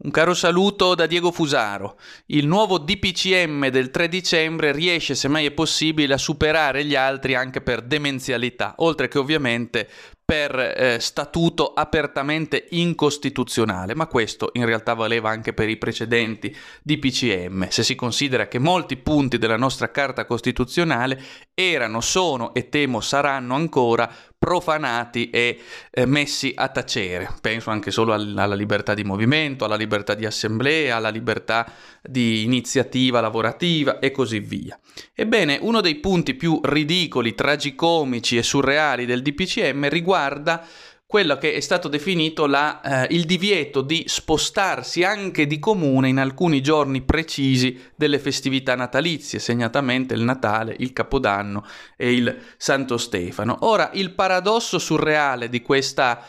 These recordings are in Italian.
Un caro saluto da Diego Fusaro. Il nuovo DPCM del 3 dicembre riesce, se mai è possibile, a superare gli altri anche per demenzialità, oltre che ovviamente per eh, statuto apertamente incostituzionale, ma questo in realtà valeva anche per i precedenti DPCM, se si considera che molti punti della nostra Carta Costituzionale erano, sono e temo saranno ancora profanati e eh, messi a tacere. Penso anche solo alla, alla libertà di movimento, alla libertà di assemblea, alla libertà di iniziativa lavorativa e così via. Ebbene, uno dei punti più ridicoli, tragicomici e surreali del DPCM riguarda quello che è stato definito la, eh, il divieto di spostarsi anche di comune in alcuni giorni precisi delle festività natalizie, segnatamente il Natale, il Capodanno e il Santo Stefano. Ora, il paradosso surreale di questa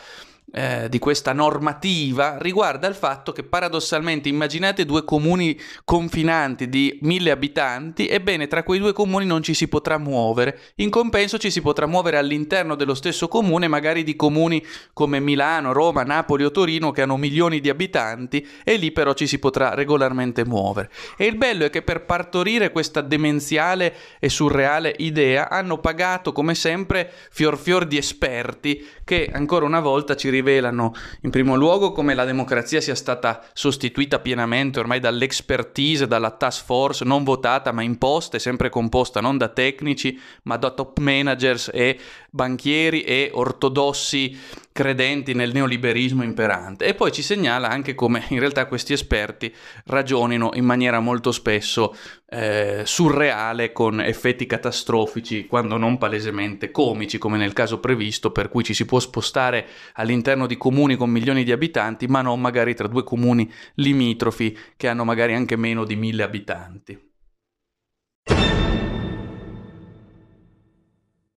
eh, di questa normativa riguarda il fatto che paradossalmente immaginate due comuni confinanti di mille abitanti, ebbene tra quei due comuni non ci si potrà muovere, in compenso ci si potrà muovere all'interno dello stesso comune, magari di comuni come Milano, Roma, Napoli o Torino che hanno milioni di abitanti e lì però ci si potrà regolarmente muovere. E il bello è che per partorire questa demenziale e surreale idea hanno pagato come sempre fior fior di esperti che ancora una volta ci rivelano in primo luogo come la democrazia sia stata sostituita pienamente ormai dall'expertise, dalla task force non votata ma imposta e sempre composta non da tecnici ma da top managers e banchieri e ortodossi credenti nel neoliberismo imperante e poi ci segnala anche come in realtà questi esperti ragionino in maniera molto spesso eh, surreale con effetti catastrofici quando non palesemente comici come nel caso previsto per cui ci si può spostare all'interno di comuni con milioni di abitanti ma non magari tra due comuni limitrofi che hanno magari anche meno di mille abitanti.